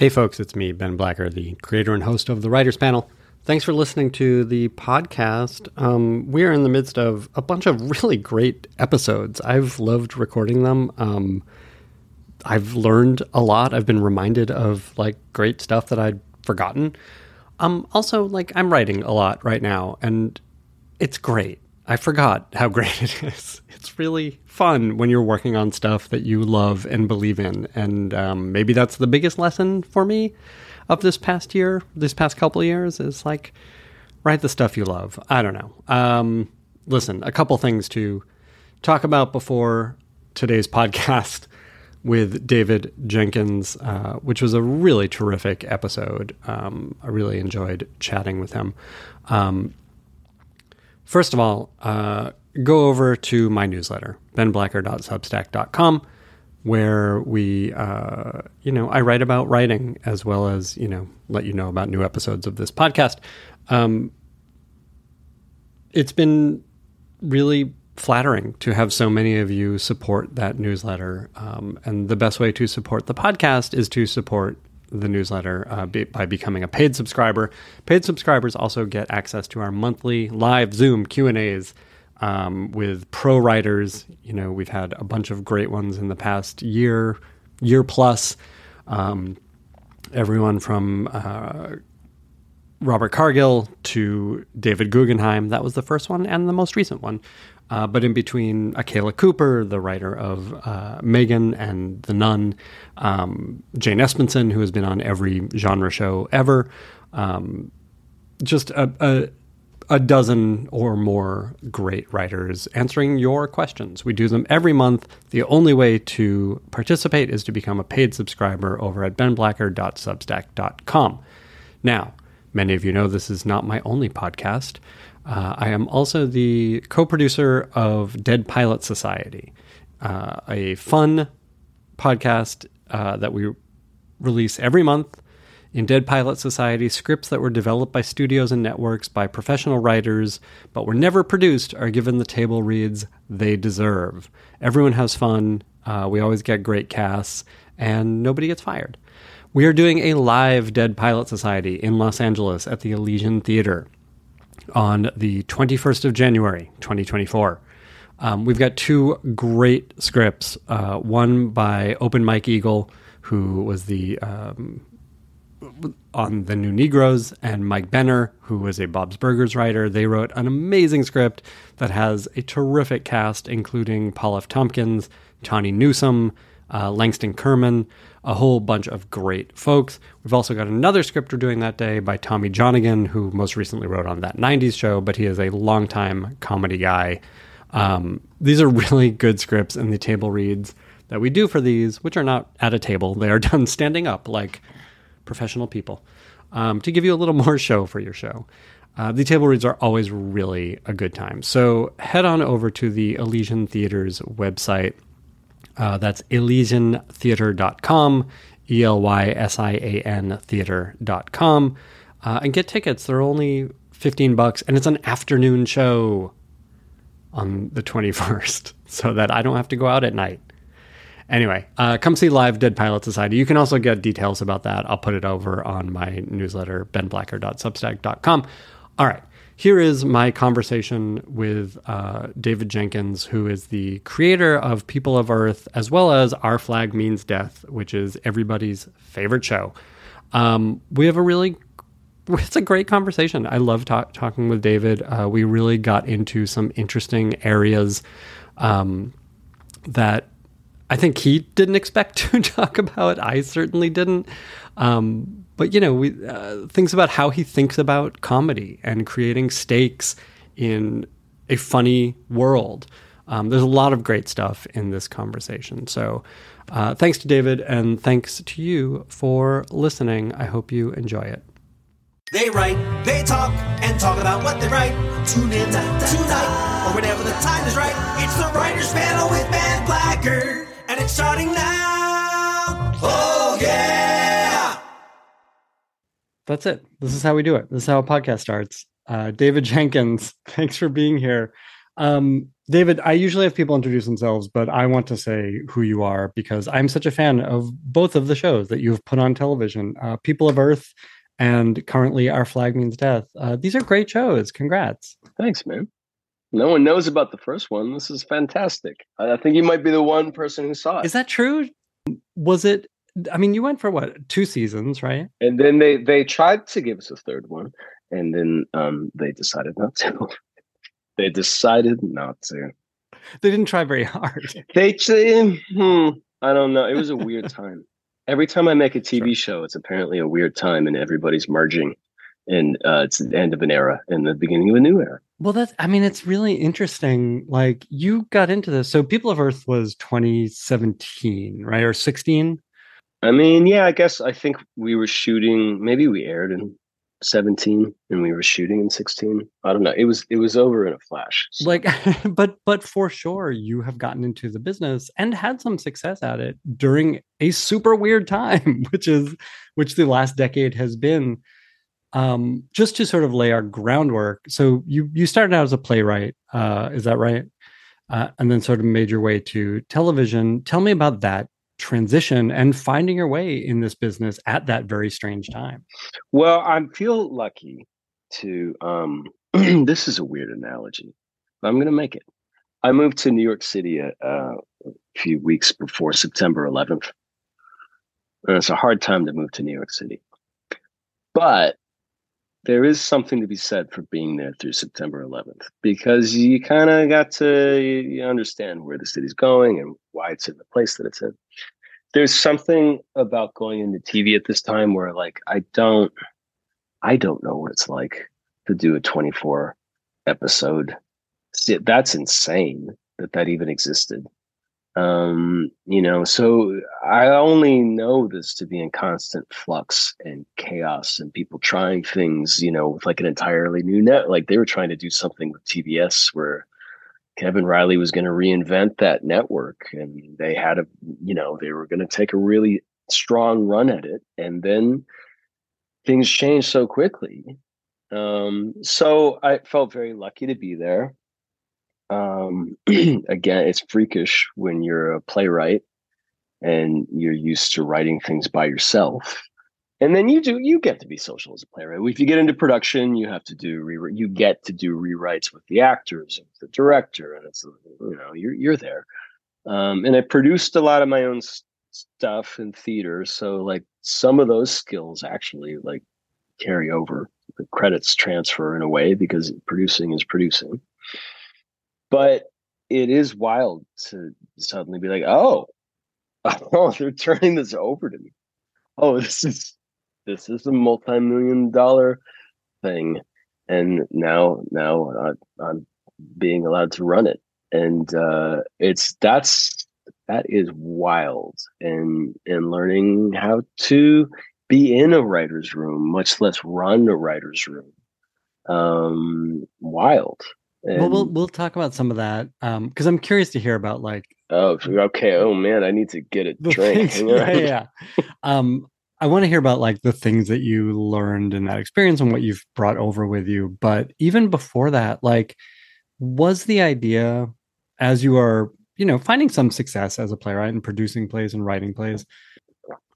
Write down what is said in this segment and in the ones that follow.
Hey, folks, it's me, Ben Blacker, the creator and host of the Writers Panel. Thanks for listening to the podcast. Um, we are in the midst of a bunch of really great episodes. I've loved recording them. Um, I've learned a lot. I've been reminded of like great stuff that I'd forgotten. Um, also, like I'm writing a lot right now, and it's great. I forgot how great it is. It's really fun when you're working on stuff that you love and believe in. And um, maybe that's the biggest lesson for me of this past year, this past couple of years, is like write the stuff you love. I don't know. Um, listen, a couple things to talk about before today's podcast with David Jenkins, uh, which was a really terrific episode. Um, I really enjoyed chatting with him. Um, First of all, uh, go over to my newsletter, benblacker.substack.com, where we, uh, you know, I write about writing as well as, you know, let you know about new episodes of this podcast. Um, it's been really flattering to have so many of you support that newsletter. Um, and the best way to support the podcast is to support the newsletter uh, be, by becoming a paid subscriber. Paid subscribers also get access to our monthly live Zoom Q and A's um, with pro writers. You know, we've had a bunch of great ones in the past year, year plus. Um, everyone from uh, Robert Cargill to David Guggenheim. That was the first one and the most recent one. Uh, but in between, Akela Cooper, the writer of uh, Megan and The Nun, um, Jane Espenson, who has been on every genre show ever, um, just a, a, a, dozen or more great writers answering your questions. We do them every month. The only way to participate is to become a paid subscriber over at benblacker.substack.com. Now, many of you know this is not my only podcast. Uh, I am also the co producer of Dead Pilots Society, uh, a fun podcast uh, that we release every month. In Dead Pilots Society, scripts that were developed by studios and networks by professional writers but were never produced are given the table reads they deserve. Everyone has fun. Uh, we always get great casts, and nobody gets fired. We are doing a live Dead Pilots Society in Los Angeles at the Elysian Theater on the 21st of January, 2024. Um, we've got two great scripts. Uh, one by Open Mike Eagle, who was the um, on the New Negroes, and Mike Benner, who was a Bob's Burgers writer. They wrote an amazing script that has a terrific cast, including Paul F. Tompkins, Tawny Newsome, uh, Langston Kerman, a whole bunch of great folks. We've also got another script we're doing that day by Tommy Johnagin, who most recently wrote on that 90s show, but he is a longtime comedy guy. Um, these are really good scripts, and the table reads that we do for these, which are not at a table, they are done standing up like professional people um, to give you a little more show for your show. Uh, the table reads are always really a good time. So head on over to the Elysian Theater's website uh, that's ElysianTheater.com, E L Y S I A N Theater.com, uh, and get tickets. They're only 15 bucks, and it's an afternoon show on the 21st so that I don't have to go out at night. Anyway, uh, come see live Dead Pilots Society. You can also get details about that. I'll put it over on my newsletter, benblacker.substack.com. All right. Here is my conversation with uh, David Jenkins, who is the creator of People of Earth, as well as Our Flag Means Death, which is everybody's favorite show. Um, we have a really it's a great conversation. I love talk, talking with David. Uh, we really got into some interesting areas um, that I think he didn't expect to talk about. I certainly didn't. Um, but you know, we uh, things about how he thinks about comedy and creating stakes in a funny world. Um, there's a lot of great stuff in this conversation. So, uh, thanks to David, and thanks to you for listening. I hope you enjoy it. They write, they talk, and talk about what they write. Tune in tonight, or whenever the time is right. It's the Writers Panel with Ben Blacker, and it's starting now. Oh, that's it. This is how we do it. This is how a podcast starts. Uh, David Jenkins, thanks for being here. Um, David, I usually have people introduce themselves, but I want to say who you are because I'm such a fan of both of the shows that you've put on television uh, People of Earth and currently Our Flag Means Death. Uh, these are great shows. Congrats. Thanks, man. No one knows about the first one. This is fantastic. I think you might be the one person who saw it. Is that true? Was it? I mean, you went for what two seasons, right? And then they they tried to give us a third one, and then um, they decided not to. they decided not to. They didn't try very hard. They, hmm, I don't know. It was a weird time. Every time I make a TV sure. show, it's apparently a weird time, and everybody's merging, and uh, it's the end of an era and the beginning of a new era. Well, that's, I mean, it's really interesting. Like, you got into this. So, People of Earth was 2017, right? Or 16? I mean, yeah, I guess I think we were shooting, maybe we aired in 17 and we were shooting in 16. I don't know. It was, it was over in a flash. So. Like, but, but for sure, you have gotten into the business and had some success at it during a super weird time, which is, which the last decade has been um, just to sort of lay our groundwork. So you you started out as a playwright, uh, is that right? Uh, and then sort of made your way to television. Tell me about that transition and finding your way in this business at that very strange time. Well, I feel lucky to. Um, this is a weird analogy, but I'm going to make it. I moved to New York City a, uh, a few weeks before September 11th. And it's a hard time to move to New York City. But there is something to be said for being there through September 11th because you kind of got to you understand where the city's going and why it's in the place that it's in. There's something about going into TV at this time where like I don't I don't know what it's like to do a 24 episode. That's insane that that even existed um you know so i only know this to be in constant flux and chaos and people trying things you know with like an entirely new net like they were trying to do something with tbs where kevin reilly was going to reinvent that network and they had a you know they were going to take a really strong run at it and then things changed so quickly. Um so i felt very lucky to be there um, again, it's freakish when you're a playwright and you're used to writing things by yourself. And then you do you get to be social as a playwright. If you get into production, you have to do re- you get to do rewrites with the actors and the director, and it's you know you're you're there. Um, and I produced a lot of my own stuff in theater, so like some of those skills actually like carry over. The credits transfer in a way because producing is producing but it is wild to suddenly be like, oh, oh, they're turning this over to me. Oh, this is this is a multi-million dollar thing, and now now I, I'm being allowed to run it, and uh, it's that's that is wild, and and learning how to be in a writer's room, much less run a writer's room. Um, wild and, well, we'll we'll talk about some of that because um, I'm curious to hear about like. Oh, okay. Oh man, I need to get a drink. Things, yeah, yeah. um, I want to hear about like the things that you learned in that experience and what you've brought over with you. But even before that, like, was the idea as you are, you know, finding some success as a playwright and producing plays and writing plays?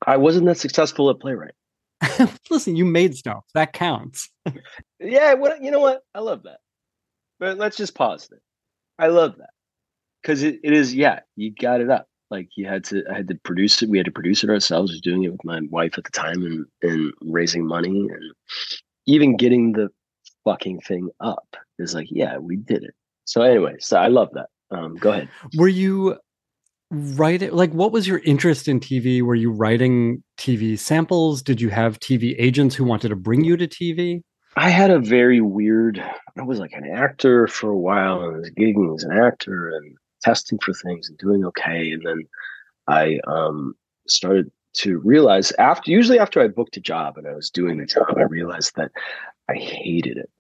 I wasn't that successful at playwright. Listen, you made stuff that counts. yeah, what you know what? I love that. But let's just pause there. I love that. Because it, it is yeah you got it up. Like you had to I had to produce it. We had to produce it ourselves I was doing it with my wife at the time and and raising money. And even getting the fucking thing up is like yeah we did it. So anyway so I love that. Um go ahead. Were you writing like what was your interest in TV were you writing TV samples? Did you have TV agents who wanted to bring you to TV I had a very weird. I was like an actor for a while, and I was gigging as an actor and testing for things and doing okay. And then I um, started to realize after, usually after I booked a job and I was doing the job, I realized that I hated it.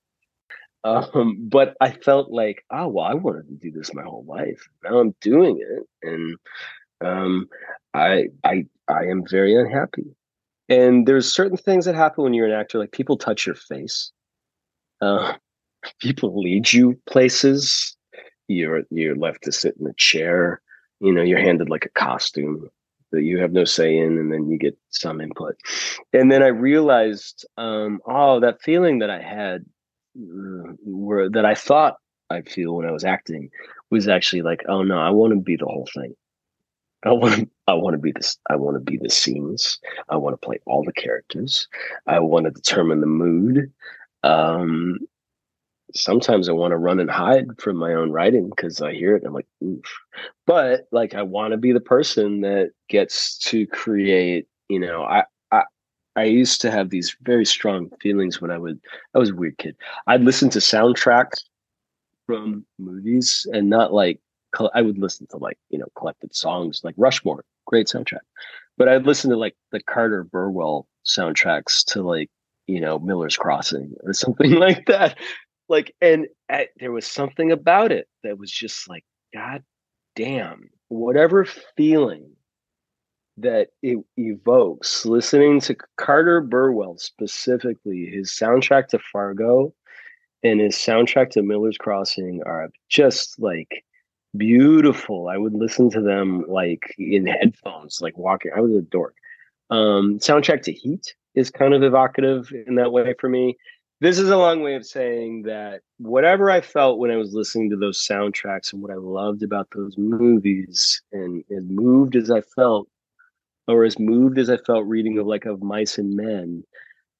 Um, but I felt like, oh well, I wanted to do this my whole life. Now I'm doing it, and um, I I I am very unhappy and there's certain things that happen when you're an actor like people touch your face uh, people lead you places you're you're left to sit in a chair. You know, you're handed like a costume that you have no say in, and then you get some input. And then I realized, um, oh, that feeling that I had, uh, where that I thought I'd feel when I was acting, was actually like, oh no, I want to be the whole thing. I want to, I want to be this. I want to be the scenes. I want to play all the characters. I want to determine the mood. Um, sometimes I want to run and hide from my own writing because I hear it I'm like, oof. But like I want to be the person that gets to create, you know, I I I used to have these very strong feelings when I would I was a weird kid. I'd listen to soundtracks from movies and not like I would listen to like, you know, collected songs like Rushmore, great soundtrack. But I'd listen to like the Carter Burwell soundtracks to like you know miller's crossing or something like that like and at, there was something about it that was just like god damn whatever feeling that it evokes listening to carter burwell specifically his soundtrack to fargo and his soundtrack to miller's crossing are just like beautiful. I would listen to them like in headphones like walking. I was a dork. Um soundtrack to heat is kind of evocative in that way for me. This is a long way of saying that whatever I felt when I was listening to those soundtracks and what I loved about those movies, and as moved as I felt, or as moved as I felt reading of like of Mice and Men,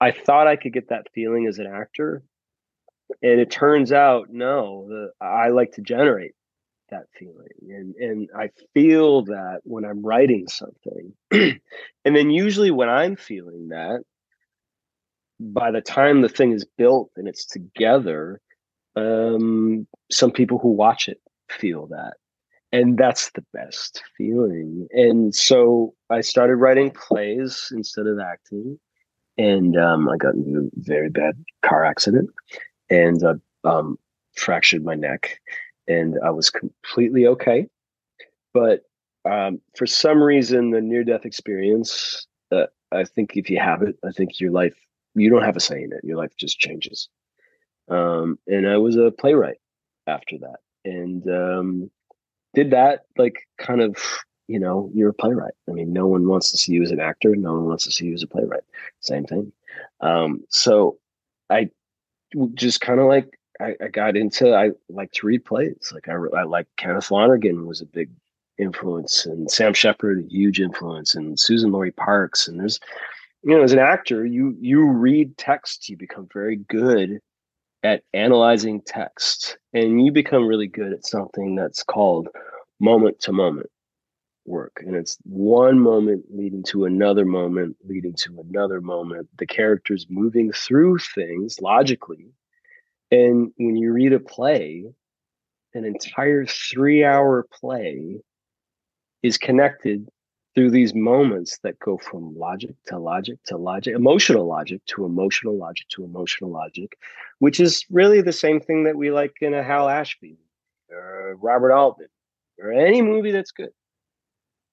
I thought I could get that feeling as an actor, and it turns out no, the, I like to generate that feeling, and and I feel that when I'm writing something, and then usually when I'm feeling that by the time the thing is built and it's together, um, some people who watch it feel that. And that's the best feeling. And so I started writing plays instead of acting. And um, I got into a very bad car accident and uh, um, fractured my neck. And I was completely okay. But um, for some reason, the near death experience, uh, I think if you have it, I think your life you don't have a say in it. Your life just changes. Um, and I was a playwright after that, and um, did that like kind of you know you're a playwright. I mean, no one wants to see you as an actor. No one wants to see you as a playwright. Same thing. Um, so I just kind of like I, I, got into I like to read plays. Like I, I like Kenneth Lonergan was a big influence, and Sam Shepard a huge influence, and Suzan-Lori Parks, and there's you know as an actor you you read text you become very good at analyzing text and you become really good at something that's called moment to moment work and it's one moment leading to another moment leading to another moment the characters moving through things logically and when you read a play an entire 3 hour play is connected through these moments that go from logic to logic to logic, emotional logic to emotional logic to emotional logic, which is really the same thing that we like in a Hal Ashby or Robert Altman or any movie that's good.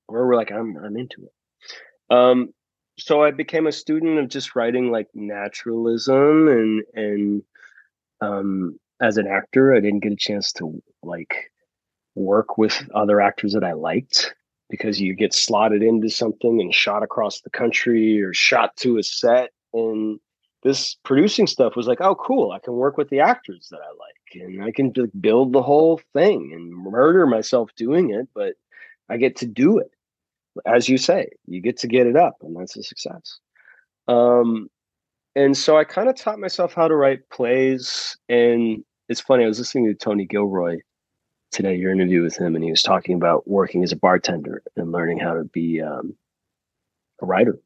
Where we're like, I'm I'm into it. Um, so I became a student of just writing like naturalism and and um, as an actor, I didn't get a chance to like work with other actors that I liked because you get slotted into something and shot across the country or shot to a set. And this producing stuff was like oh cool i can work with the actors that i like and i can just build the whole thing and murder myself doing it but i get to do it. As you say you get to get it up and that's a success. Um, and so i kind of taught myself how to write plays and it's funny i was listening to tony gilroy today your interview with him and he was talking about working as a bartender and learning how to be um, a writer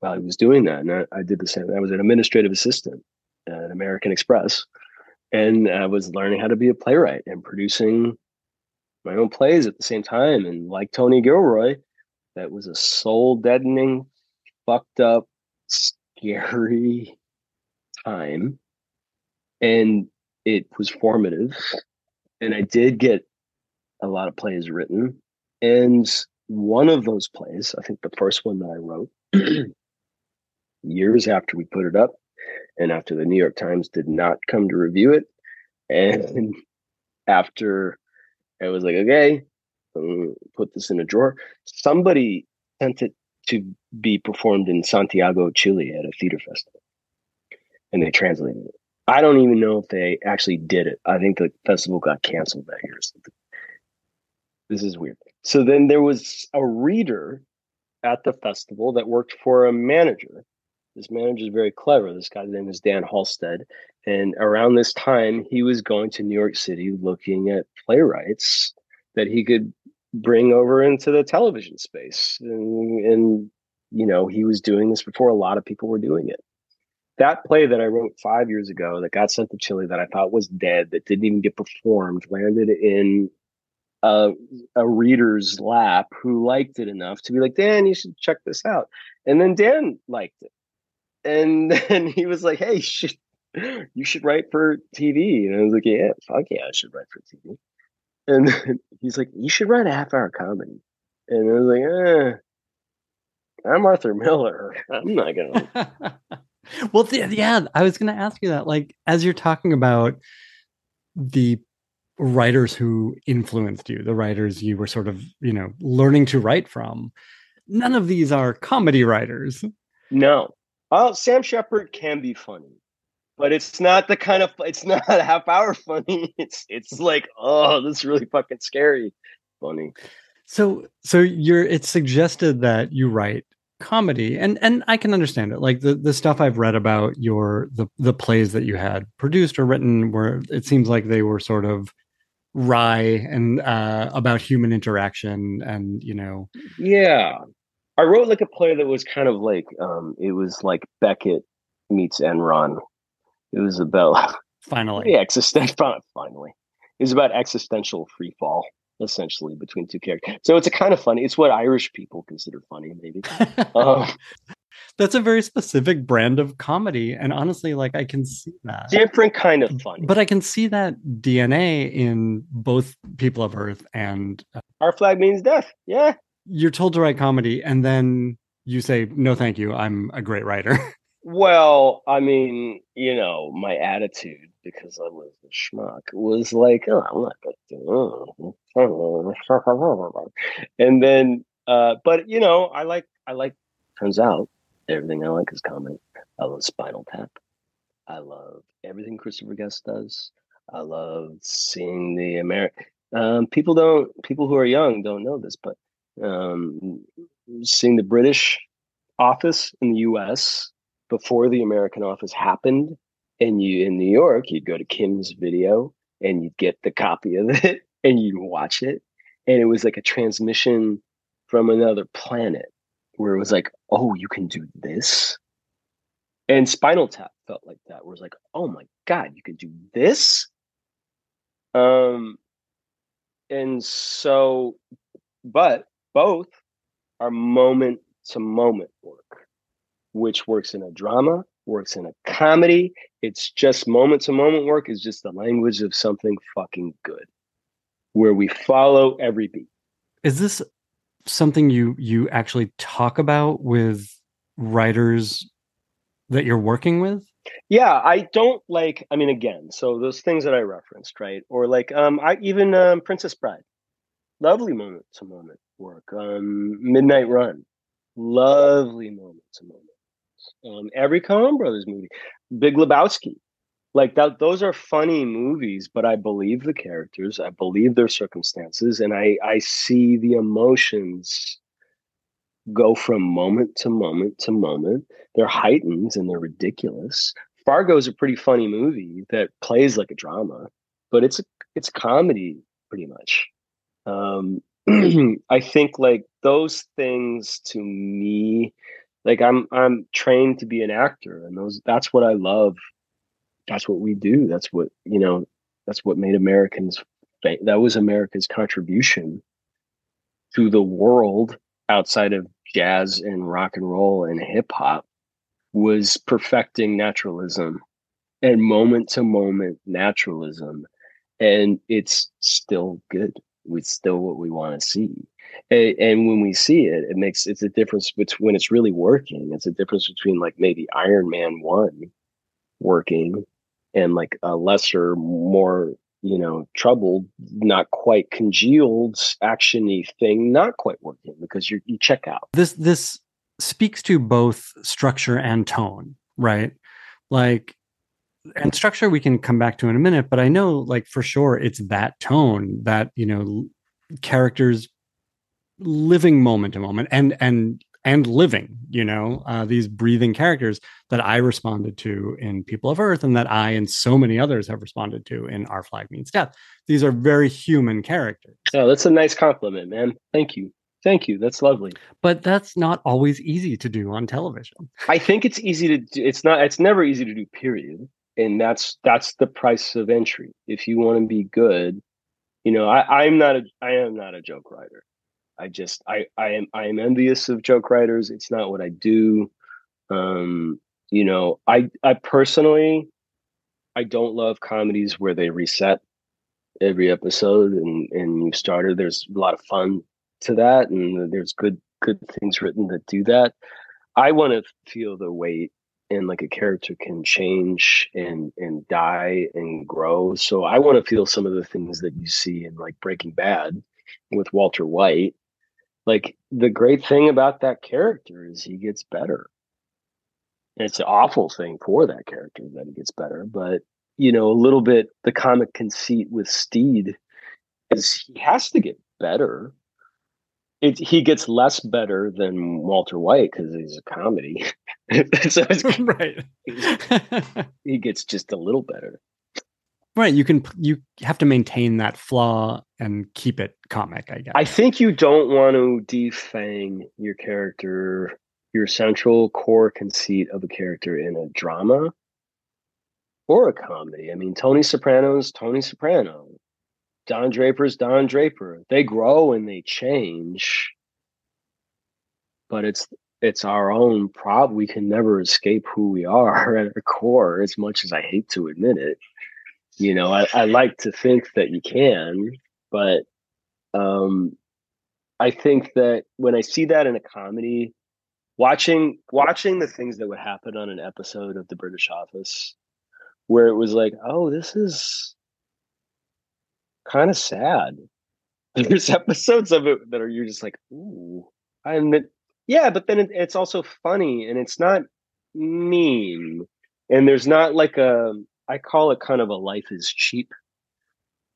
while he was doing that and I, I, did the same i was an administrative assistant at american express and i was learning how to be a playwright and producing my own plays at the same time and like tony gilroy that was a soul deadening fucked up scary time and it was formative and I did get a lot of plays written. And one of those plays, I think the first one that I wrote, years after we put it up, and after the New York Times did not come to review it, and after i was like, okay, put this in a drawer. Somebody sent it to be performed in Santiago, Chile at a theater festival. And they translated it. I don't even know if they actually did it. I think the festival got canceled that year. This is weird. So then there was a reader at the festival that worked for a manager. This manager is very clever. This guy's name is Dan Halstead. And around this time, he was going to New York City looking at playwrights that he could bring over into the television space. And, and, you know, he was doing this before a lot of people were doing it. That play that I wrote five years ago that got sent to Chile that I thought was dead, that didn't even get performed, landed in a, a reader's lap who liked it enough to be like, Dan, you should check this out. And then Dan liked it. And then he was like, Hey, you should, you should write for TV. And I was like, Yeah, fuck yeah, I should write for TV. And he's like, You should write a half hour comedy. And I was like, eh, I'm Arthur Miller. I'm not gonna well, th- yeah, I was going to ask you that. Like, as you're talking about the writers who influenced you, the writers you were sort of, you know, learning to write from, none of these are comedy writers. No. Well, Sam Shepard can be funny, but it's not the kind of it's not half hour funny. It's it's like, oh, this is really fucking scary funny. So so you're it's suggested that you write comedy and and I can understand it. Like the the stuff I've read about your the the plays that you had produced or written where it seems like they were sort of wry and uh about human interaction and you know Yeah. I wrote like a play that was kind of like um it was like Beckett meets Enron. It was about finally existential finally. It was about existential free fall essentially between two characters. So it's a kind of funny. It's what Irish people consider funny, maybe. um, That's a very specific brand of comedy, and honestly, like I can see that different kind of funny. But I can see that DNA in both People of Earth and uh, Our Flag Means Death. Yeah, you're told to write comedy, and then you say, "No, thank you. I'm a great writer." Well, I mean, you know, my attitude because I was a schmuck was like, oh, I'm not gonna do. It. And then, uh, but you know, I like, I like. Turns out, everything I like is comedy. I love Spinal Tap. I love everything Christopher Guest does. I love seeing the American. Um, people don't. People who are young don't know this, but um, seeing the British office in the U.S before the American office happened, and you in New York, you'd go to Kim's video and you'd get the copy of it and you'd watch it. And it was like a transmission from another planet where it was like, oh, you can do this. And Spinal Tap felt like that, where it's like, oh my God, you can do this. Um, and so, but both are moment to moment work which works in a drama, works in a comedy. It's just moment to moment work is just the language of something fucking good where we follow every beat. Is this something you you actually talk about with writers that you're working with? Yeah, I don't like I mean again, so those things that I referenced, right? Or like um I even um Princess Bride. Lovely moment to moment work. Um Midnight Run. Lovely moment to moment um, every Coen Brothers movie, Big Lebowski, like that. Those are funny movies, but I believe the characters, I believe their circumstances, and I I see the emotions go from moment to moment to moment. They're heightened and they're ridiculous. Fargo is a pretty funny movie that plays like a drama, but it's it's comedy pretty much. Um, I think like those things to me like i'm i'm trained to be an actor and those that's what i love. That's what we do. That's what you know that's what made americans that was america's contribution to the world outside of jazz and rock and roll and hip hop was perfecting naturalism and moment to moment naturalism. And it's still good. It's still what we want to see and, and, when we see it it makes it's a difference between when it's really working it's a difference between like maybe iron man 1 working and like a lesser more you know, troubled, not quite congealed, actiony thing not quite working because you you check out. This this speaks to both structure and tone, right? Like and structure we can come back to in a minute, but I know like for sure it's that tone that, you know, characters living moment to moment and and and living, you know, uh, these breathing characters that I responded to in People of Earth and that I and so many others have responded to in Our Flag Means Death. These are very human characters. Oh, that's a nice compliment, man. Thank you. Thank you. That's lovely. But that's not always easy to do on television. I think it's easy to do. It's not, it's never easy to do, period. And that's, that's the price of entry. If you want to be good, you know, I, I'm not a, I am not a joke writer. I just I I am I am envious of joke writers. It's not what I do. Um, you know, I I personally I don't love comedies where they reset every episode and and you started. There's a lot of fun to that, and there's good good things written that do that. I want to feel the weight and like a character can change and and die and grow. So I want to feel some of the things that you see in like Breaking Bad with Walter White like the great thing about that character is he gets better. It's an awful thing for that character that he gets better, but you know, a little bit the comic conceit with Stede is he has to get better. It, he gets less better than Walter White because he's a comedy. so right. he gets just a little better. Right. You can you have to maintain that flaw and keep it comic, I guess. I think you don't want to defang your character, your central core conceit of a character in a drama or a comedy. I mean, Tony Soprano's Tony Soprano. Don Draper's Don Draper. They grow and they change. But it's it's our own problem. We can never escape who we are at our core, as much as I hate to admit it you know I, I like to think that you can but um i think that when i see that in a comedy watching watching the things that would happen on an episode of the british office where it was like oh this is kind of sad. There's episodes of it that are you're just like ooh and yeah but then it, it's also funny and it's not mean and there's not like a I call it kind of a life is cheap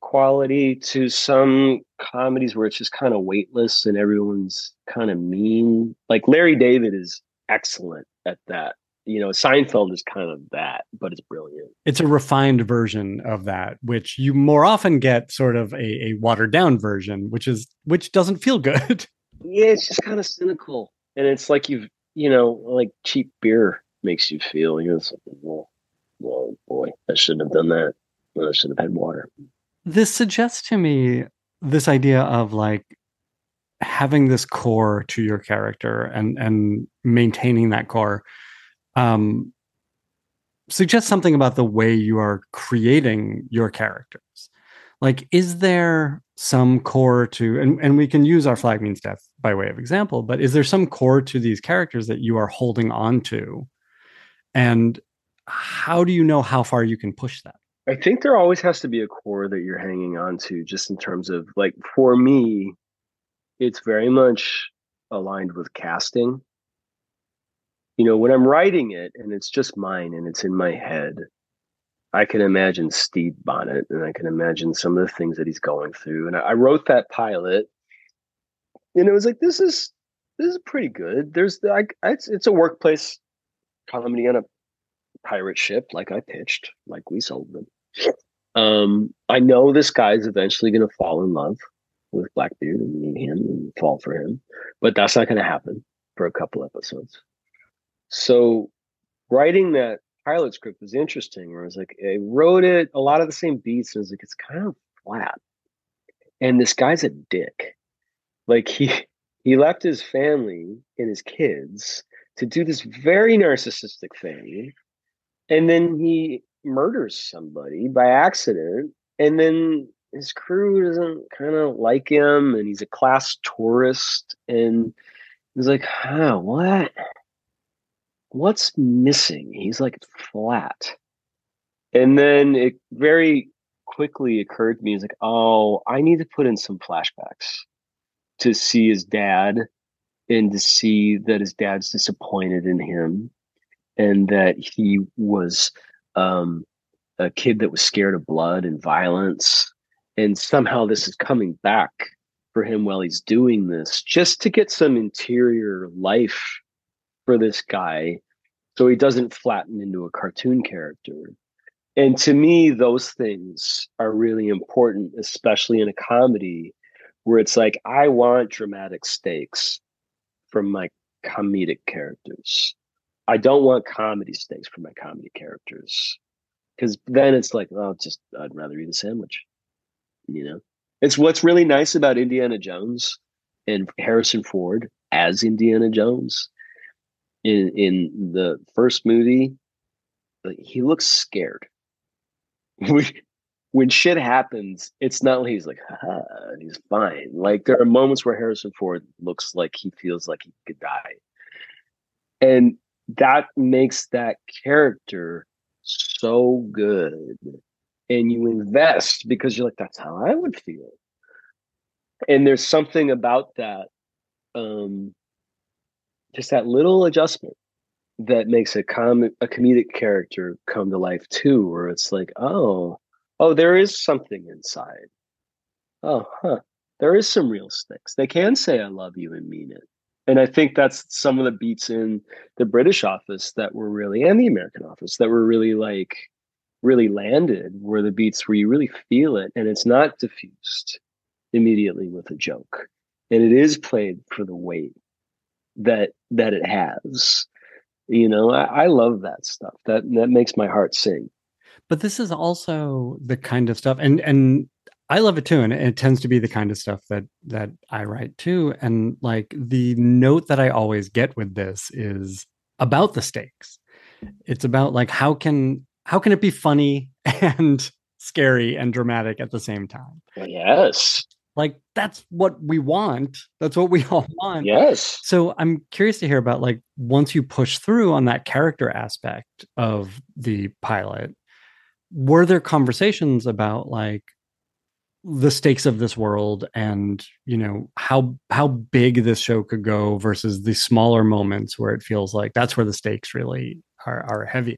quality to some comedies where it's just kind of weightless and everyone's kind of mean. Like Larry David is excellent at that. You know, Seinfeld is kind of that, but it's brilliant. It's a refined version of that, which you more often get sort of a, a watered down version, which is which doesn't feel good. Yeah, it's just kind of cynical. And it's like you've you know, like cheap beer makes you feel. You know, like, well, oh boy, I shouldn't have done that. I should have had water. This suggests to me this idea of like having this core to your character and and maintaining that core um suggests something about the way you are creating your characters like is there some core to and, and we can use our flag means death by way of example but is there some core to these characters that you are holding on to and how do you know how far you can push that? I think there always has to be a core that you're hanging on to, just in terms of like for me, it's very much aligned with casting. You know, when I'm writing it and it's just mine and it's in my head, I can imagine Stede Bonnet and I can imagine some of the things that he's going through. And I, I wrote that pilot and it was like, this is this is pretty good. There's like it's it's a workplace comedy on a pirate ship like I pitched, like we sold them. Um, I know this guy's eventually going to fall in love with Blackbeard and meet him and fall for him, but that's not going to happen for a couple episodes. So writing that pilot script was interesting where I was like, I wrote it a lot of the same beats and I was like, it's kind of flat. And this guy's a dick. Like he he left his family and his kids to do this very narcissistic thing and then he murders somebody by accident and then his crew doesn't kind of like him and he's a class tourist and he's like huh what? What's missing? He's like flat. And then it very quickly occurred to me is like, oh, I need to put in some flashbacks to see his dad and to see that his dad's disappointed in him and that he was um, a kid that was scared of blood and violence. And somehow this is coming back for him while he's doing this, just to get some interior life for this guy so he doesn't flatten into a cartoon character. And to me, those things are really important, especially in a comedy where it's like, I want dramatic stakes from my comedic characters. I don't want comedy stakes for my comedy characters because then it's like, oh, just I'd rather eat a sandwich. You know, it's what's really nice about Indiana Jones and Harrison Ford as Indiana Jones in in the first movie. He looks scared. when shit happens, it's not like he's like, haha, he's fine. Like there are moments where Harrison Ford looks like he feels like he could die. And that makes that character so good. And you invest because you're like, that's how I would feel. And there's something about that, um, just that little adjustment that makes a com a comedic character come to life too, where it's like, oh, oh, there is something inside. Oh, huh. There is some real stakes. They can say I love you and mean it. And I think that's some of the beats in the British office that were really, and the American office that were really like, really landed were the beats where you really feel it and it's not diffused immediately with a joke. And it is played for the weight that that it has. You know, I, I love that stuff. That that makes my heart sing. But this is also the kind of stuff, and and I love it too, and it tends to be the kind of stuff that that I write too. And like the note that I always get with this is about the stakes. It's about like how can how can it be funny and scary and dramatic at the same time? Yes. Like that's what we want. That's what we all want. Yes. So I'm curious to hear about like once you push through on that character aspect of the pilot, were there conversations about like the stakes of this world and you know how how big this show could go versus the smaller moments where it feels like that's where the stakes really are are heavy.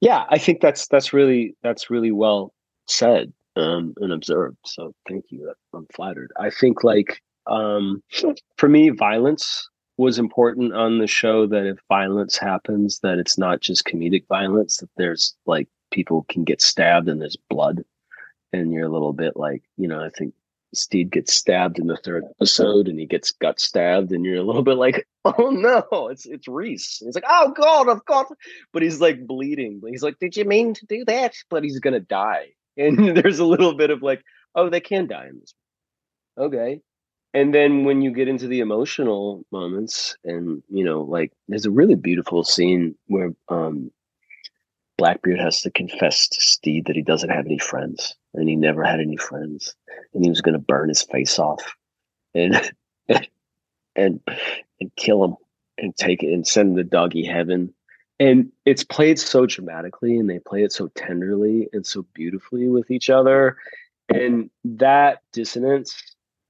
Yeah i think that's that's really that's really well said um, and observed so thank you i'm flattered. I think like um for me violence was important on the show that if violence happens that it's not just comedic violence that there's like people can get stabbed and there's blood and you're a little bit like you know i think stede gets stabbed in the third episode and he gets gut stabbed and you're a little bit like oh no it's it's rhys. He's like oh god of course but he's like bleeding. He's like did you mean to do that? But he's gonna die. And there's a little bit of like oh they can die in this okay. And then when you get into the emotional moments and you know like there's a really beautiful scene where um Blackbeard has to confess to Stede that he doesn't have any friends and he never had any friends and he was going to burn his face off and and and kill him and take it and send the doggy heaven. And it's played so dramatically and they play it so tenderly and so beautifully with each other. And that dissonance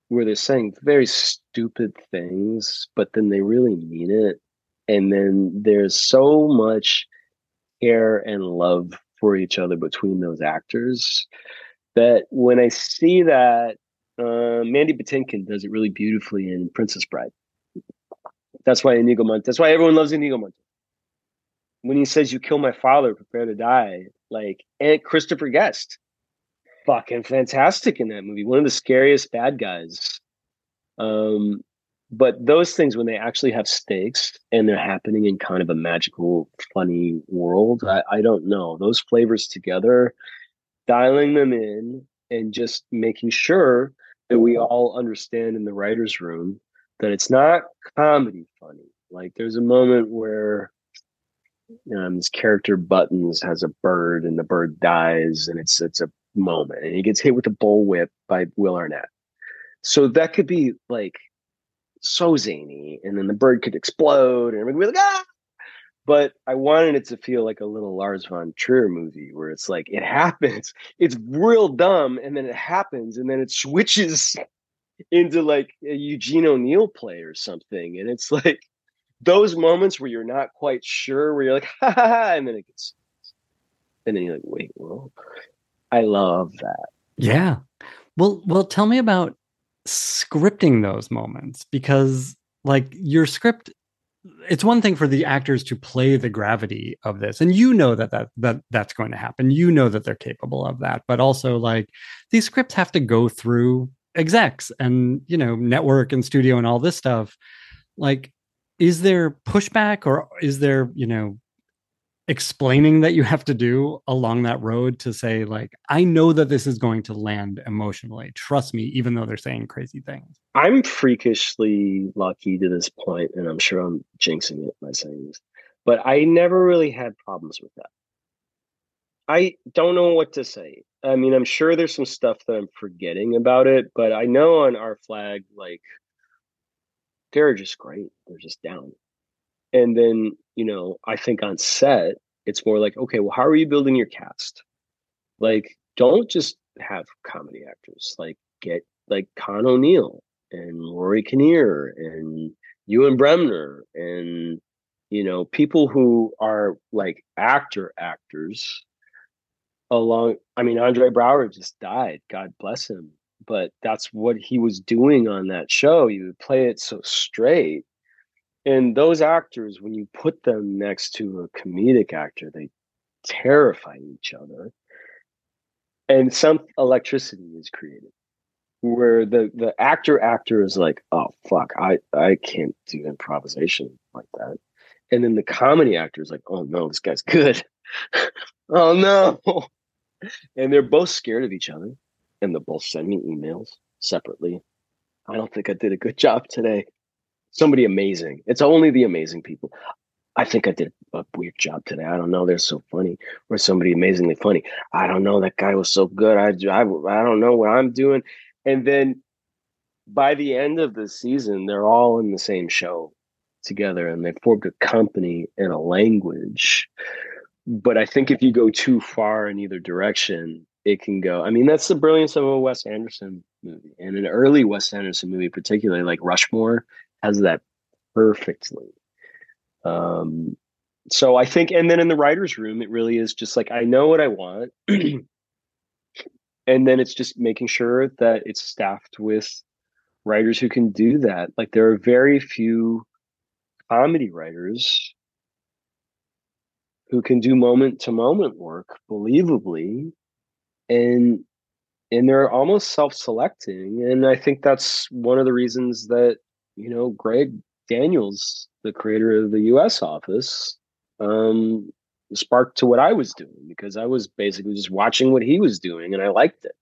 where they're saying very stupid things but then they really mean it. And then there's so much care and love for each other between those actors that when I see that, uh, Mandy Patinkin does it really beautifully in Princess Bride. That's why Inigo Montoya, that's why everyone loves Inigo Montoya. When he says, You kill my father, prepare to die, like, and Christopher Guest, fucking fantastic in that movie. One of the scariest bad guys. Um, but those things when they actually have stakes and they're happening in kind of a magical funny world I, I, don't know. Those flavors together dialing them in and just making sure that we all understand in the writers room that it's not comedy funny. Like there's a moment where um, this character buttons has a bird and the bird dies and it's it's a moment and he gets hit with a bullwhip by will arnett. So that could be like so zany, and then the bird could explode, and everybody be like, ah! but I wanted it to feel like a little Lars von Trier movie where it's like it happens, it's real dumb, and then it happens, and then it switches into like a Eugene O'Neill play or something, and it's like those moments where you're not quite sure, where you're like, ha ha ha, and then it gets, and then you're like, wait, well, I love that. Yeah. Well, well, tell me about scripting those moments because, like, your script. It's one thing for the actors to play the gravity of this, and you know that that that that's going to happen. You know that they're capable of that, but also like these scripts have to go through execs and you know network and studio and all this stuff. Like, is there pushback or is there you know explaining that you have to do along that road to say like i know that this is going to land emotionally. Trust me even though they're saying crazy things. I'm freakishly lucky to this point and i'm sure i'm jinxing it by saying this but i never really had problems with that. I don't know what to say. I mean i'm sure there's some stuff that i'm forgetting about it but i know on our flag like they're just great. They're just down and then you know i think on set it's more like okay well how are you building your cast? Like don't just have comedy actors like get like con o'neill and rory kinnear and ewan bremner and you know people who are like actor actors along i mean andre braugher just died god bless him but that's what he was doing on that show you would play it so straight and those actors when you put them next to a comedic actor they terrify each other. And some electricity is created where the the actor actor is like oh fuck i i can't do improvisation like that. And then the comedy actor is like oh no this guy's good. Oh no. And they're both scared of each other and they'll both send me emails separately. I don't think i did a good job today somebody amazing. It's only the amazing people. I think I did a weird job today. I don't know. They're so funny. Or somebody amazingly funny. I don't know. That guy was so good. I, I, I don't know what I'm doing. And then by the end of the season, they're all in the same show together and they formed a company and a language. But I think if you go too far in either direction, it can go. I mean, that's the brilliance of a Wes Anderson movie and an early Wes Anderson movie, particularly like Rushmore has that perfectly. Um, so I think, and then in the writer's room, it really is just like, I know what I want. and then it's just making sure that it's staffed with writers who can do that. Like there are very few comedy writers who can do moment to moment work believably and and they're almost self-selecting and i think that's one of the reasons that you know, Greg Daniels, the creator of the US office, um, sparked to what I was doing because I was basically just watching what he was doing and I liked it.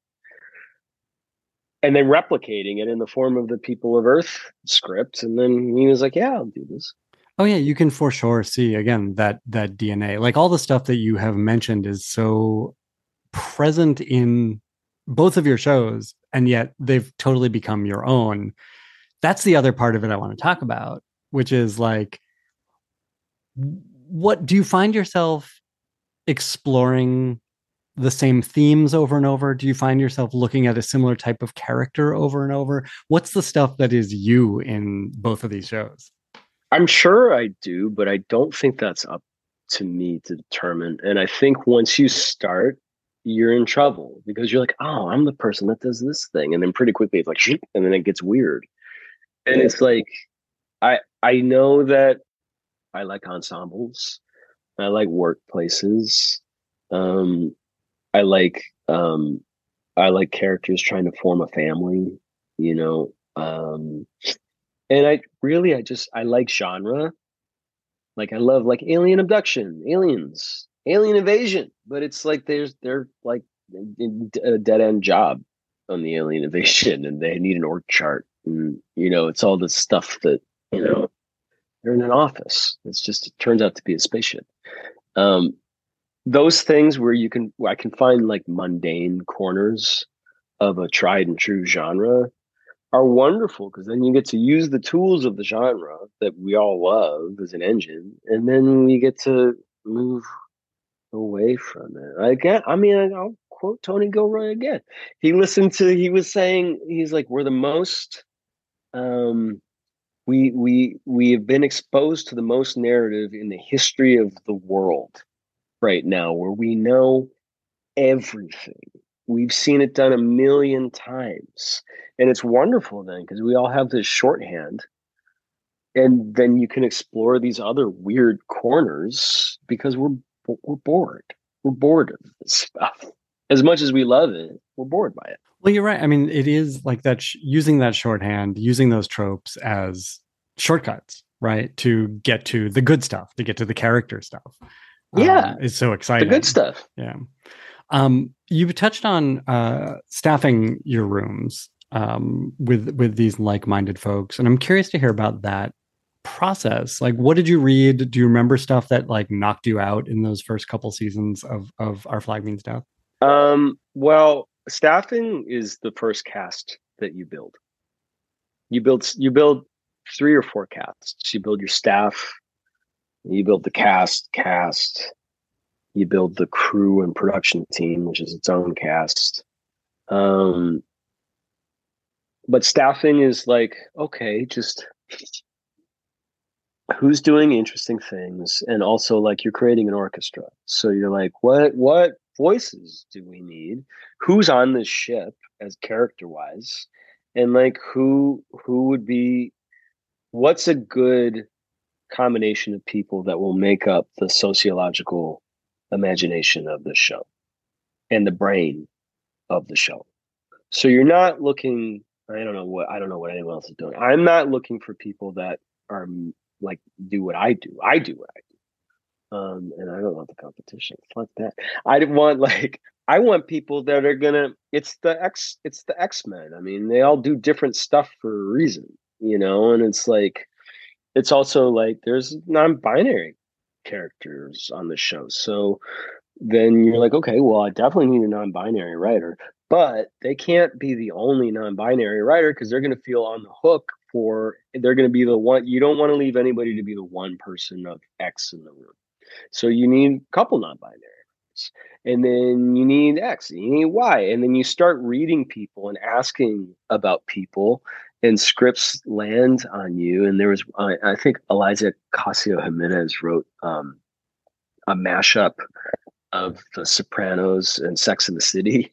And then replicating it in the form of the People of Earth script. And then he was like, Yeah, I'll do this. Oh yeah, you can for sure see again that that DNA. Like all the stuff that you have mentioned is so present in both of your shows, and yet they've totally become your own that's the other part of it I want to talk about, which is like, what do you find yourself exploring the same themes over and over? Do you find yourself looking at a similar type of character over and over? What's the stuff that is you in both of these shows? I'm sure I do, but I don't think that's up to me to determine. And I think once you start, you're in trouble because you're like, oh, I'm the person that does this thing. And then pretty quickly it's like, and then it gets weird and it's like i i know that i like ensembles. I like workplaces. Um i like um i like characters trying to form a family you know? Um and i really i just i like genre. Like i love like alien abduction aliens alien invasion. But it's like there's they're like a dead end job on the alien invasion and they need an org chart and you know it's all the stuff that you know they're in an office it's just it turns out to be a spaceship um those things where you can where i can find like mundane corners of a tried and true genre are wonderful because then you get to use the tools of the genre that we all love as an engine, and then we get to move away from it. I get. I mean, I'll quote Tony Gilroy again. He listened to. He was saying he's like we're the most. Um, we we we have been exposed to the most narrative in the history of the world right now, where we know everything. We've seen it done a million times, and it's wonderful then because we all have this shorthand and then you can explore these other weird corners because we're we're bored. We're bored of this stuff. As much as we love it, we're bored by it. Well, you're right. I mean, it is like that sh- using that shorthand, using those tropes as shortcuts, right? To get to the good stuff, to get to the character stuff. Yeah. Um, it's so exciting. The good stuff. Yeah. Um, you touched on uh, staffing your rooms um, with with these like-minded folks, and I'm curious to hear about that process. Like, what did you read? Do you remember stuff that like knocked you out in those first couple seasons of of Our Flag Means Death? Um, well, staffing is the first cast that you build. You build you build three or four casts. You build your staff, you build the cast, cast, you build the crew and production team, which is its own cast. Um, but staffing is like, okay, just who's doing interesting things and also like you're creating an orchestra so you're like what what voices do we need who's on this ship as character wise and like who who would be what's a good combination of people that will make up the sociological imagination of the show and the brain of the show so you're not looking i don't know what i don't know what anyone else is doing i'm not looking for people that are like do what I do. I do what I do. Um, and I don't want the competition. Fuck that. I want like I want people that are gonna. It's the X. It's the X Men. I mean, they all do different stuff for a reason, you know. And it's like, it's also like there's non-binary characters on the show, so then you're like, okay, well, I definitely need a non-binary writer, but they can't be the only non-binary writer because they're going to feel on the hook for they're going to be the one you don't want to leave anybody to be the one person of x in the room so you need a couple non-binaries and then you need x you need y and then you start reading people and asking about people and scripts land on you. And there was i think eliza casio jimenez wrote um, a mashup of the sopranos and sex in the city.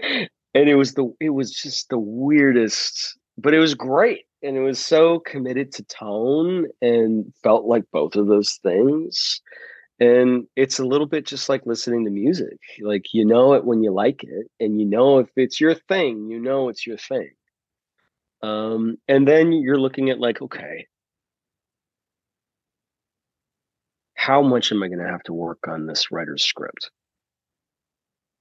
And it was the it was just the weirdest but it was great and it was so committed to tone and felt like both of those things. And it's a little bit just like listening to music. Like you know it when you like it and you know if it's your thing you know it's your thing. Um and then you're looking at like okay. How much am i going to have to work on this writer's script?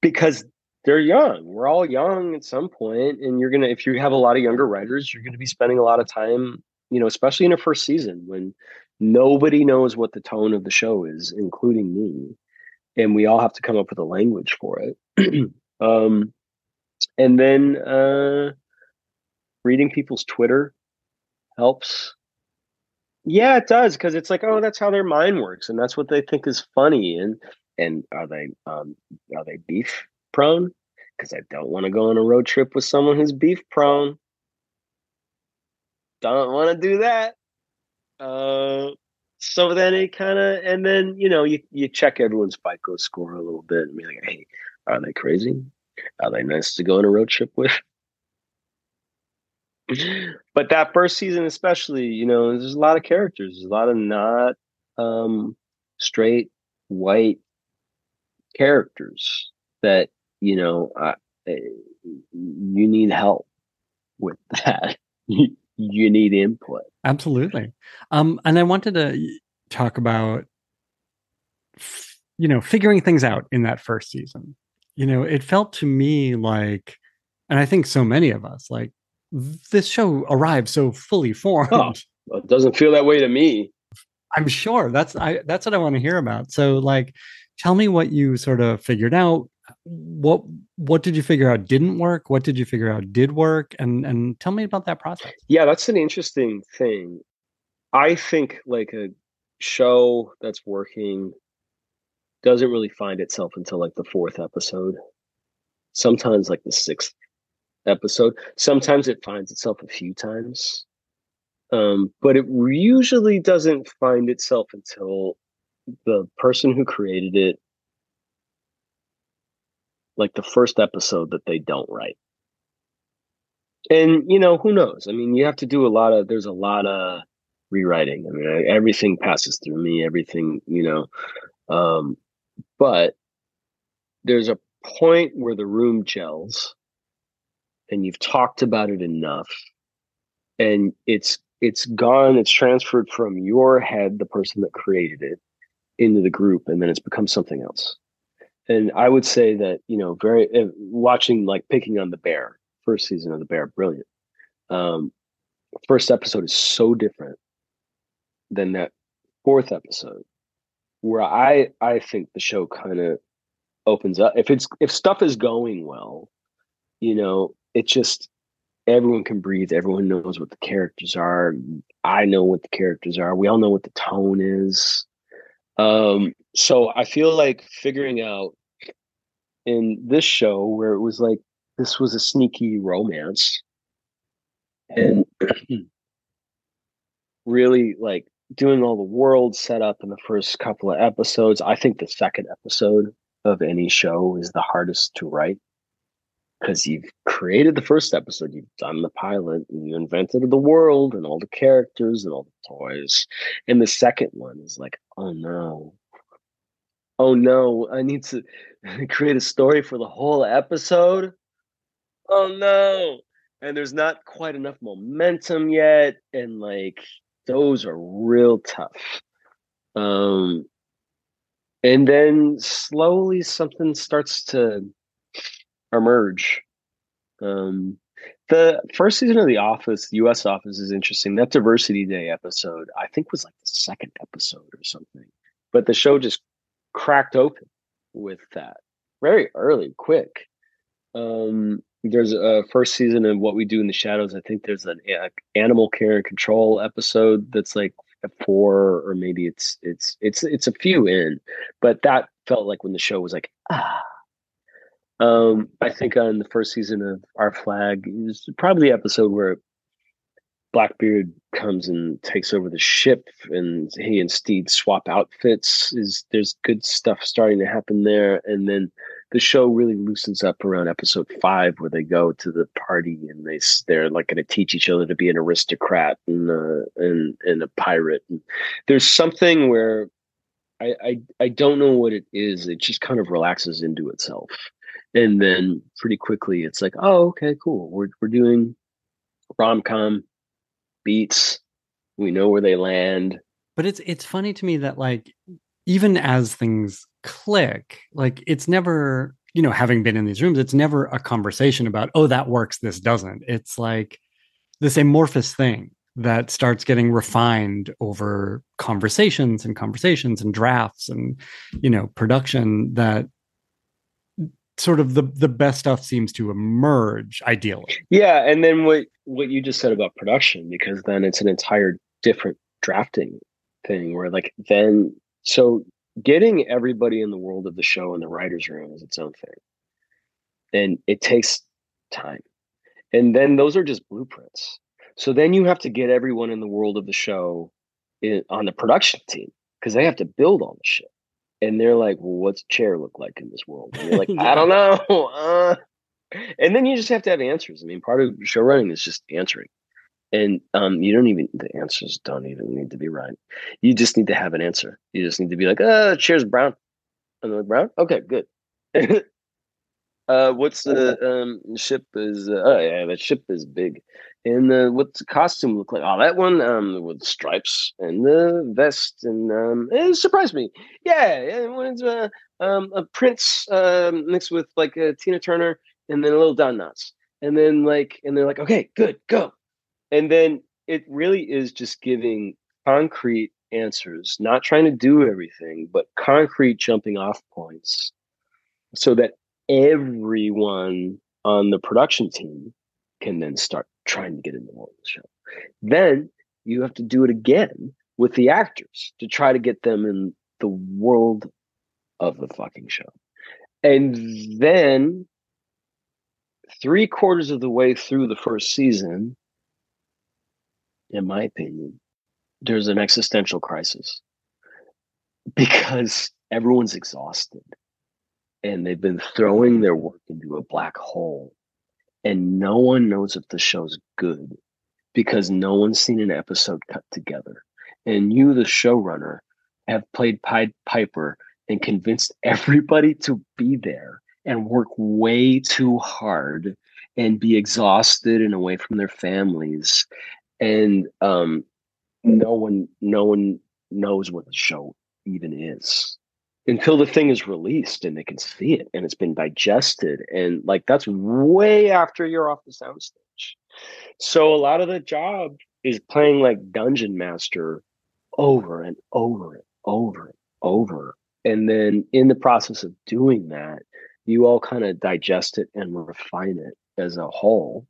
Because they're young. We're all young at some point, and you're gonna if you have a lot of younger writers, you're gonna be spending a lot of time, you know, especially in a first season when nobody knows what the tone of the show is, including me, and we all have to come up with a language for it. um, and then uh, reading people's Twitter helps. Yeah, it does because it's like, oh, that's how their mind works, and that's what they think is funny. And and are they um, are they beef prone because I don't want to go on a road trip with someone who's beef prone. Don't want to do that. Uh, so then it kind of, and then you know, you you check everyone's FICO score a little bit and be like, hey, are they crazy? Are they nice to go on a road trip with? but that first season, especially, you know, there's a lot of characters. There's a lot of not um, straight white characters that you know, uh, you need help with that. you need input. Absolutely. Um, and I wanted to talk about, you know, figuring things out in that first season. You know, it felt to me like, and I think so many of us, like this show arrived so fully formed. Oh, it doesn't feel that way to me. I'm sure that's I that's what I want to hear about. So like tell me what you sort of figured out what what did you figure out didn't work? What did you figure out did work? And and tell me about that process. Yeah, that's an interesting thing. I think like a show that's working doesn't really find itself until like the fourth episode. Sometimes like the sixth episode. Sometimes it finds itself a few times. Um, but it usually doesn't find itself until the person who created it like the first episode that they don't write. And you know who knows? I mean you have to do a lot of there's a lot of rewriting. I mean everything passes through me everything you know um but there's a point where the room gels and you've talked about it enough and it's it's gone it's transferred from your head the person that created it into the group and then it's become something else and i would say that you know very uh, watching like picking on the bear first season of the bear brilliant. Um first episode is so different than that fourth episode where i i think the show kind of opens up. If it's if stuff is going well you know it just everyone can breathe everyone knows what the characters are. I know what the characters are. We all know what the tone is um, so I feel like figuring out in this show where it was like this was a sneaky romance and really like doing all the world set up in the first couple of episodes. I think the second episode of any show is the hardest to write because you've created the first episode, you've done the pilot, and you invented the world and all the characters and all the toys. And the second one is like, oh no. Oh no, I need to create a story for the whole episode. Oh no. And there's not quite enough momentum yet. And like those are real tough. Um and then slowly something starts to emerge. Um, the first season of The Office, the U.S. Office, is interesting. That Diversity Day episode, I think, was like the second episode or something. But the show just cracked open with that very early, quick. Um, there's a first season of What We Do in the Shadows. I think there's an animal care and control episode that's like four, or maybe it's it's it's it's a few in. But that felt like when the show was like ah um, I think on the first season of Our Flag is probably the episode where Blackbeard comes and takes over the ship, and he and Stede swap outfits. Is there's good stuff starting to happen there, and then the show really loosens up around episode five, where they go to the party and they they're like going to teach each other to be an aristocrat and uh, and and a pirate. And there's something where I, I I don't know what it is. It just kind of relaxes into itself and then pretty quickly it's like oh okay cool. We're, we're doing rom-com beats. We know where they land. But it's it's funny to me that like even as things click like it's never you know having been in these rooms it's never a conversation about oh that works this doesn't. It's like this amorphous thing that starts getting refined over conversations and conversations and drafts and you know production that sort of the the best stuff seems to emerge ideally. Yeah, and then what what you just said about production because then it's an entire different drafting thing where like then so getting everybody in the world of the show in the writers room is its own thing. And it takes time. And then those are just blueprints. So then you have to get everyone in the world of the show in, on the production team because they have to build all the shit and they're like, well, what's chair look like in this world? And you're like, yeah. I don't know. Uh, and then you just have to have answers. I mean, part of show running is just answering. And um, you don't even the answers don't even need to be right. You just need to have an answer. You just need to be like, uh, chair's brown. And they're like, brown? Okay, good. uh, what's the um, ship is uh, oh yeah, the ship is big. And uh, what's the costume look like? Oh, that one um, with stripes and the vest, and um, it surprised me. Yeah, when it's uh, um, a prince um, mixed with like a Tina Turner, and then a little Don Knotts, and then like, and they're like, okay, good, go. And then it really is just giving concrete answers, not trying to do everything, but concrete jumping off points, so that everyone on the production team can then start trying to get in the world of the show. Then you have to do it again with the actors to try to get them in the world of the fucking show. And then three quarters of the way through the first season, in my opinion, there's an existential crisis because everyone's exhausted and they've been throwing their work into a black hole and no one knows if the show's good because no one's seen an episode cut together. And you the showrunner have played pied piper and convinced everybody to be there and work way too hard and be exhausted and away from their families. And um, no one no one knows what the show even is until the thing is released and they can see it and it's been digested. And like that's way after you're off the soundstage. So a lot of the job is playing like dungeon master over and over and over and over. And then in the process of doing that you all kind of digest it and refine it as a whole.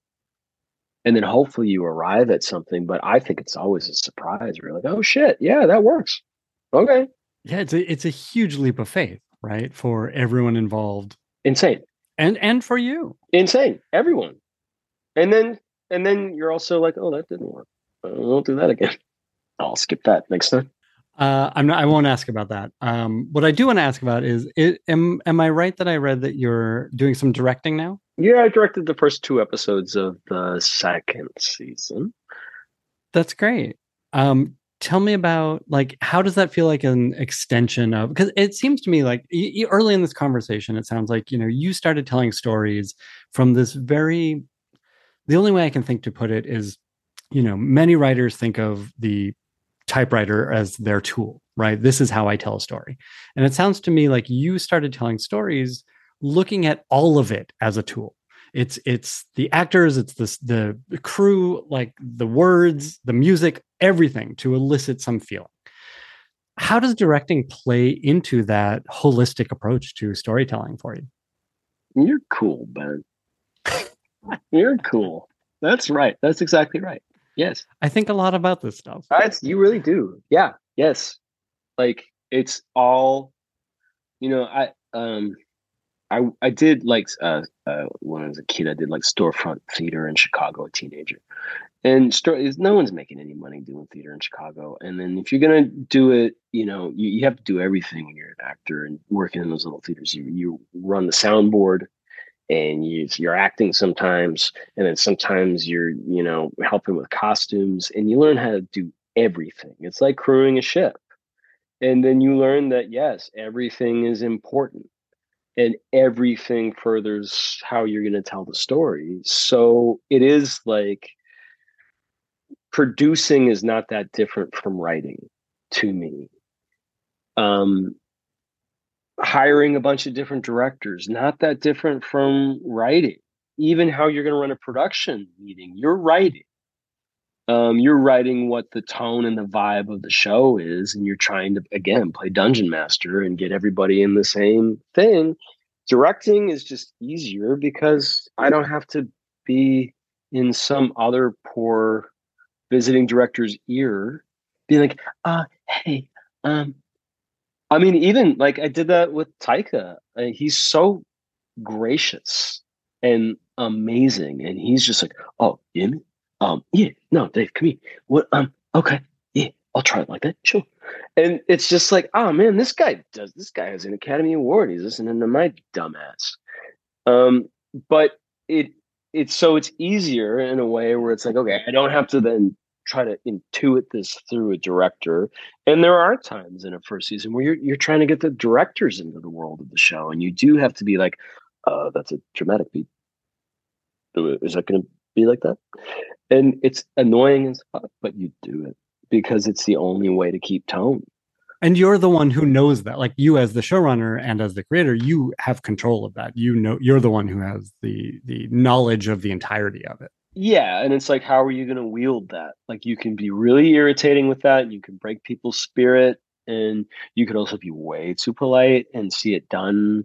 And then hopefully you arrive at something but i think it's always a surprise. You're like oh shit. Yeah that works. Okay yeah it's a it's a huge leap of faith right for everyone involved insane and and for you insane everyone and then and then you're also like oh that didn't work i won't do that again i'll skip that next time uh, I'm not. I won't ask about that. Um, what I do want to ask about is: it, am am I right that I read that you're doing some directing now? Yeah, I directed the first two episodes of the second season. That's great. Um, tell me about like how does that feel like an extension of? Because it seems to me like y- early in this conversation, it sounds like you know you started telling stories from this very. The only way I can think to put it is, you know, many writers think of the typewriter as their tool, right? This is how I tell a story. And it sounds to me like you started telling stories looking at all of it as a tool. It's it's the actors, it's this the crew, like the words, the music, everything to elicit some feeling. How does directing play into that holistic approach to storytelling for you? You're cool, Ben. You're cool. That's right. That's exactly right. Yes. I think a lot about this stuff. That's you really do. Yeah. Yes. Like it's all you know, I um I I did like uh, uh when I was a kid I did like storefront theater in Chicago, a teenager. And store, no one's making any money doing theater in Chicago. And then if you're gonna do it, you know, you, you have to do everything when you're an actor and working in those little theaters. You you run the soundboard, and you, you're acting sometimes and then sometimes you're you know helping with costumes and you learn how to do everything it's like crewing a ship and then you learn that yes everything is important and everything furthers how you're going to tell the story so it is like producing is not that different from writing to me um hiring a bunch of different directors, not that different from writing. Even how you're going to run a production meeting, you're writing. Um, you're writing what the tone and the vibe of the show is, and you're trying to again play dungeon master and get everybody in the same thing. Directing is just easier because I don't have to be in some other poor visiting director's ear, being like, "Uh, hey, um, I mean, even like I did that with Taika. Uh, he's so gracious and amazing, and he's just like, "Oh, yeah, um, yeah, no, Dave, come here. What? Um, okay, yeah, I'll try it like that, sure." And it's just like, oh man, this guy does. This guy has an Academy Award. He's listening to my dumbass. Um, but it it's so it's easier in a way where it's like, okay, I don't have to then try to intuit this through a director. And there are times in a first season where you're you're trying to get the directors into the world of the show, and you do have to be like, uh, that's a dramatic beat. Is that going to be like that? And it's annoying and stuff, but you do it because it's the only way to keep tone. And you're the one who knows that. Like you as the showrunner and as the creator, you have control of that. You know you're the one who has the the knowledge of the entirety of it yeah and it's like how are you going to wield that like you can be really irritating with that you can break people's spirit and you could also be way too polite and see it done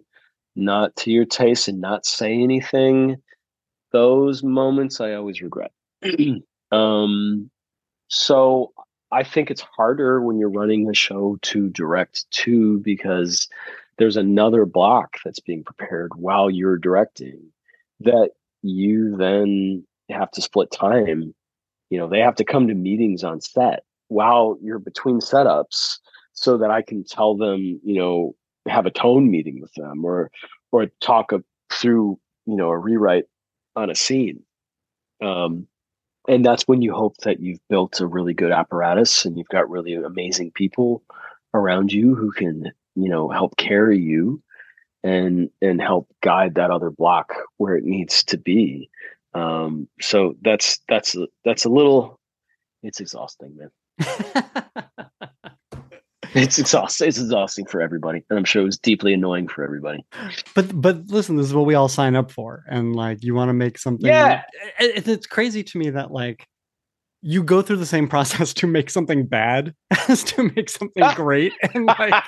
not to your taste and not say anything, those moments I always regret. um, so I think it's harder when you're running a show to direct too, because there's another block that's being prepared while you're directing that you then have to split time. You know, they have to come to meetings on set while you're between setups so that I can tell them, you know, have a tone meeting with them or or talk a, through, you know, a rewrite on a scene. Um, and that's when you hope that you've built a really good apparatus and you've got really amazing people around you who can you know help carry you and and help guide that other block where it needs to be um so that's that's that's a little it's exhausting man it's exhausting it's exhausting for everybody and i'm sure it was deeply annoying for everybody. But but listen this is what we all sign up for and like you want to make something yeah. it, it's crazy to me that like you go through the same process to make something bad as to make something great and like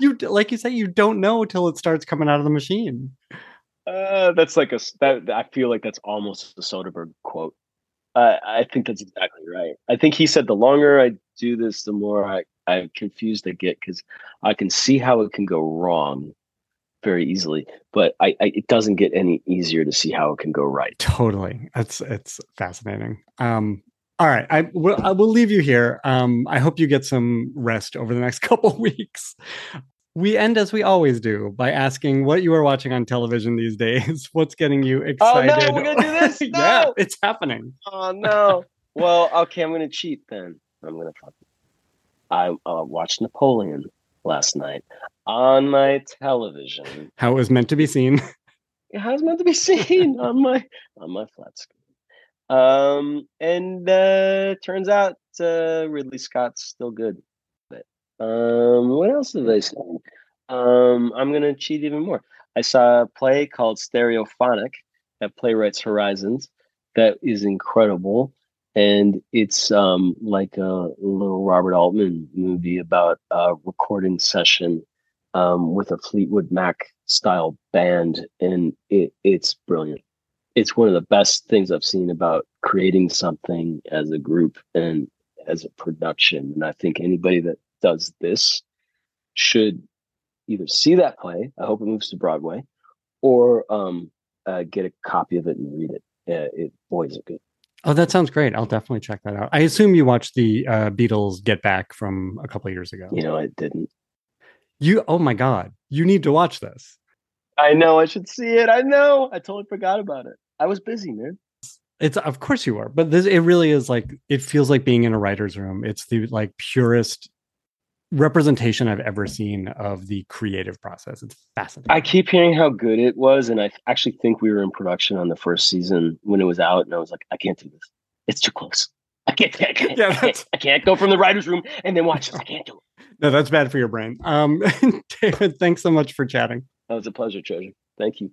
you like you say you don't know till it starts coming out of the machine. Uh, that's like a that i feel like that's almost a soderbergh quote. Uh, i think that's exactly right. I think he said the longer i do this the more i i'm confused i get because i can see how it can go wrong very easily but I, I it doesn't get any easier to see how it can go right totally it's it's fascinating um all right, I will. I will leave you here. Um, I hope you get some rest over the next couple weeks. We end as we always do by asking what you are watching on television these days. What's getting you excited? Oh no, we're gonna do this. No! yeah, it's happening. Oh no. well, okay, I'm gonna cheat then. I'm gonna. Talk. I uh, watched Napoleon last night on my television. How it was meant to be seen. How it was meant to be seen on my on my flat screen. Um, and uh, turns out uh, Ridley Scott's still good. But um, what else did I say? Um, I'm gonna cheat even more. I saw a play called Stereophonic at Playwrights Horizons that is incredible, and it's um, like a little Robert Altman movie about a recording session um, with a Fleetwood Mac style band, and it, it's brilliant it's one of the best things I've seen about creating something as a group and as a production. And I think anybody that does this should either see that play. I hope it moves to Broadway, or um, uh, get a copy of it and read it. Uh, it boy, is it good. Oh, that sounds great. I'll definitely check that out. I assume you watched the uh, Beatles Get Back from a couple years ago. You know, I didn't. You, oh my God, you need to watch this. I know I should see it. I know. I totally forgot about it. I was busy, man. It's of course you are, but this it really is like it feels like being in a writer's room. It's the like purest representation I've ever seen of the creative process. It's fascinating. I keep hearing how good it was, and I actually think we were in production on the first season when it was out, and I was like, I can't do this. It's too close. I can't. I can't, yeah, I can't, I can't go from the writer's room and then watch this. I can't do it. No, that's bad for your brain. Um, David, thanks so much for chatting. That was a pleasure, treasure. Thank you.